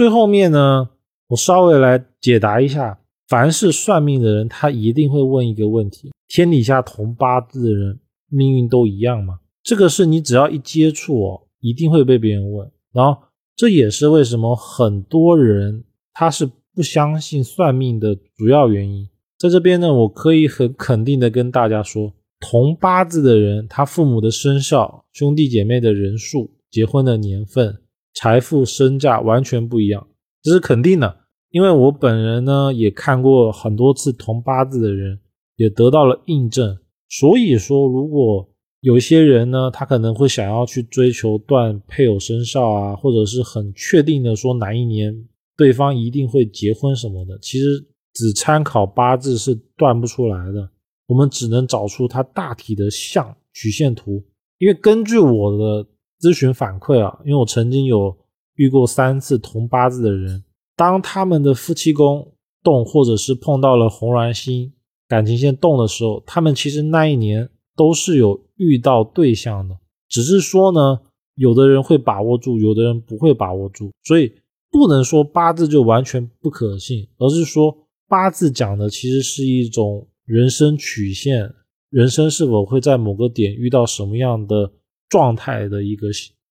最后面呢，我稍微来解答一下，凡是算命的人，他一定会问一个问题：天底下同八字的人命运都一样吗？这个是你只要一接触哦，一定会被别人问。然后这也是为什么很多人他是不相信算命的主要原因。在这边呢，我可以很肯定的跟大家说，同八字的人，他父母的生肖、兄弟姐妹的人数、结婚的年份。财富身价完全不一样，这是肯定的。因为我本人呢也看过很多次同八字的人，也得到了印证。所以说，如果有些人呢，他可能会想要去追求断配偶生肖啊，或者是很确定的说哪一年对方一定会结婚什么的，其实只参考八字是断不出来的。我们只能找出他大体的像曲线图，因为根据我的。咨询反馈啊，因为我曾经有遇过三次同八字的人，当他们的夫妻宫动，或者是碰到了红鸾星感情线动的时候，他们其实那一年都是有遇到对象的，只是说呢，有的人会把握住，有的人不会把握住，所以不能说八字就完全不可信，而是说八字讲的其实是一种人生曲线，人生是否会在某个点遇到什么样的。状态的一个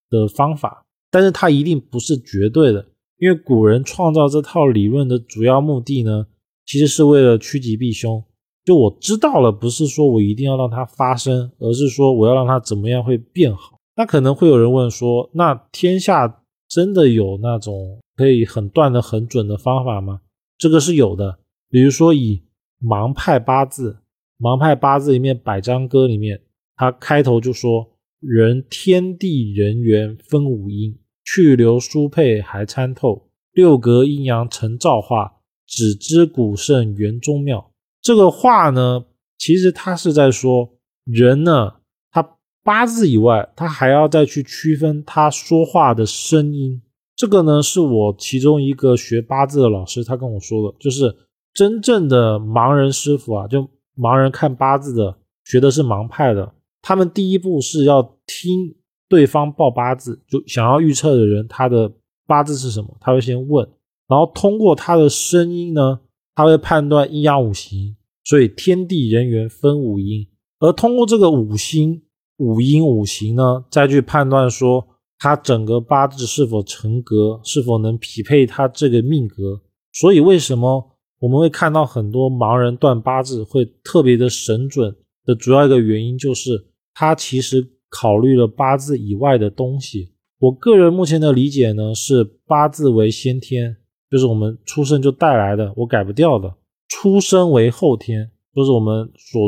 的方法，但是它一定不是绝对的，因为古人创造这套理论的主要目的呢，其实是为了趋吉避凶。就我知道了，不是说我一定要让它发生，而是说我要让它怎么样会变好。那可能会有人问说，那天下真的有那种可以很断的很准的方法吗？这个是有的，比如说以盲派八字，盲派八字里面百张歌里面，它开头就说。人天地人缘分五阴，去留疏配还参透。六格阴阳成造化，只知古圣元宗妙。这个话呢，其实他是在说人呢，他八字以外，他还要再去区分他说话的声音。这个呢，是我其中一个学八字的老师他跟我说的，就是真正的盲人师傅啊，就盲人看八字的，学的是盲派的。他们第一步是要听对方报八字，就想要预测的人他的八字是什么，他会先问，然后通过他的声音呢，他会判断阴阳五行，所以天地人缘分五阴，而通过这个五星五阴五行呢，再去判断说他整个八字是否成格，是否能匹配他这个命格。所以为什么我们会看到很多盲人断八字会特别的神准？的主要一个原因就是，他其实考虑了八字以外的东西。我个人目前的理解呢，是八字为先天，就是我们出生就带来的，我改不掉的；出生为后天，就是我们所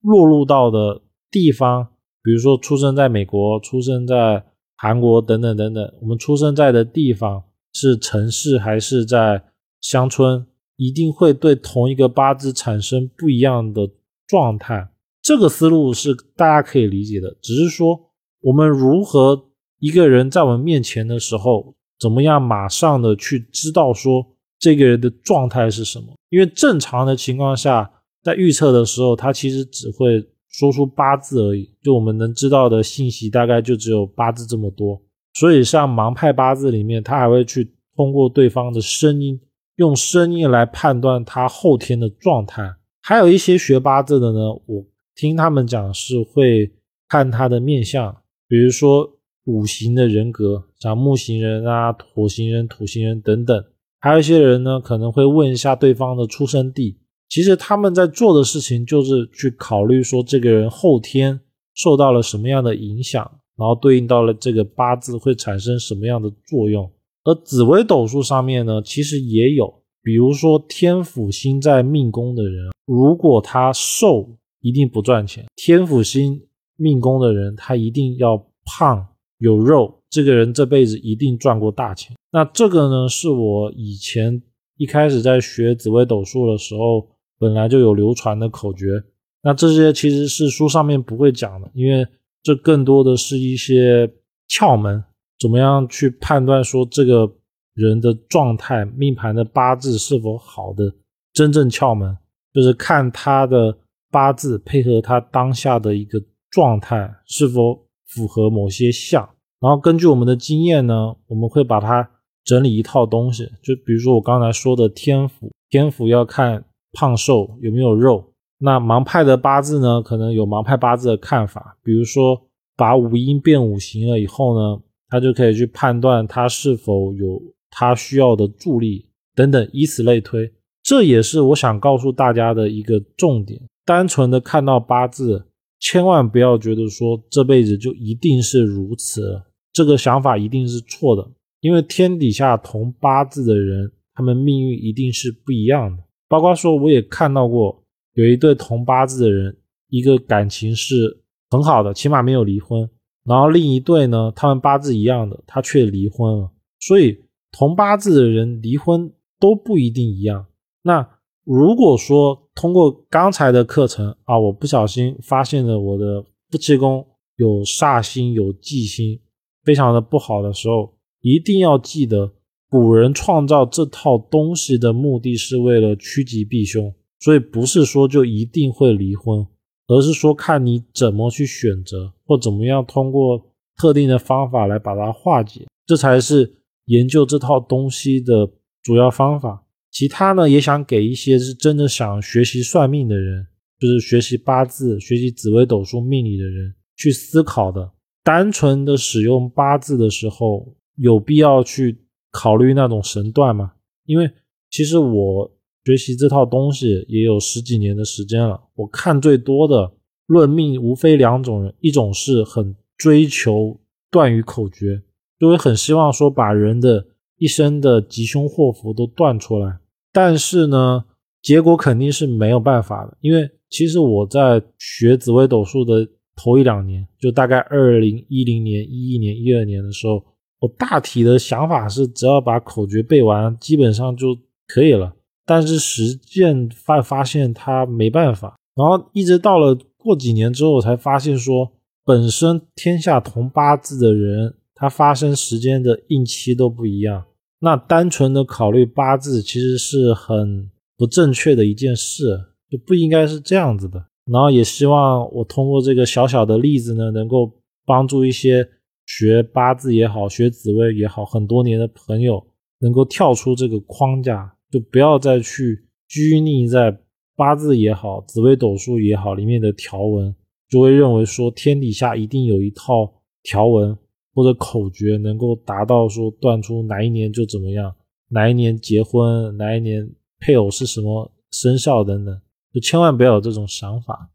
落入到的地方，比如说出生在美国、出生在韩国等等等等，我们出生在的地方是城市还是在乡村，一定会对同一个八字产生不一样的状态。这个思路是大家可以理解的，只是说我们如何一个人在我们面前的时候，怎么样马上的去知道说这个人的状态是什么？因为正常的情况下，在预测的时候，他其实只会说出八字而已，就我们能知道的信息大概就只有八字这么多。所以像盲派八字里面，他还会去通过对方的声音，用声音来判断他后天的状态。还有一些学八字的呢，我。听他们讲是会看他的面相，比如说五行的人格，像木型人啊、火型人、土型人等等。还有一些人呢，可能会问一下对方的出生地。其实他们在做的事情就是去考虑说这个人后天受到了什么样的影响，然后对应到了这个八字会产生什么样的作用。而紫微斗数上面呢，其实也有，比如说天府星在命宫的人，如果他受。一定不赚钱。天府星命宫的人，他一定要胖有肉，这个人这辈子一定赚过大钱。那这个呢，是我以前一开始在学紫微斗数的时候，本来就有流传的口诀。那这些其实是书上面不会讲的，因为这更多的是一些窍门，怎么样去判断说这个人的状态、命盘的八字是否好的真正窍门，就是看他的。八字配合他当下的一个状态是否符合某些项，然后根据我们的经验呢，我们会把它整理一套东西，就比如说我刚才说的天府，天府要看胖瘦有没有肉。那盲派的八字呢，可能有盲派八字的看法，比如说把五音变五行了以后呢，他就可以去判断他是否有他需要的助力等等，以此类推。这也是我想告诉大家的一个重点：单纯的看到八字，千万不要觉得说这辈子就一定是如此，这个想法一定是错的。因为天底下同八字的人，他们命运一定是不一样的。包括说，我也看到过。有一对同八字的人，一个感情是很好的，起码没有离婚。然后另一对呢，他们八字一样的，他却离婚了。所以同八字的人离婚都不一定一样。那如果说通过刚才的课程啊，我不小心发现了我的夫妻宫有煞星、有忌星，非常的不好的时候，一定要记得，古人创造这套东西的目的是为了趋吉避凶。所以不是说就一定会离婚，而是说看你怎么去选择，或怎么样通过特定的方法来把它化解，这才是研究这套东西的主要方法。其他呢，也想给一些是真的想学习算命的人，就是学习八字、学习紫微斗数命理的人去思考的。单纯的使用八字的时候，有必要去考虑那种神断吗？因为其实我。学习这套东西也有十几年的时间了。我看最多的论命，无非两种人：一种是很追求断语口诀，就会很希望说把人的一生的吉凶祸福都断出来。但是呢，结果肯定是没有办法的。因为其实我在学紫微斗数的头一两年，就大概二零一零年、一一年、一二年的时候，我大体的想法是，只要把口诀背完，基本上就可以了。但是实践发发现他没办法，然后一直到了过几年之后，我才发现说，本身天下同八字的人，它发生时间的应期都不一样。那单纯的考虑八字，其实是很不正确的一件事，就不应该是这样子的。然后也希望我通过这个小小的例子呢，能够帮助一些学八字也好、学紫薇也好很多年的朋友，能够跳出这个框架。就不要再去拘泥在八字也好、紫微斗数也好里面的条文，就会认为说天底下一定有一套条文或者口诀能够达到说断出哪一年就怎么样，哪一年结婚，哪一年配偶是什么生肖等等，就千万不要有这种想法。